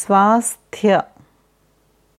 स्वास्थ्य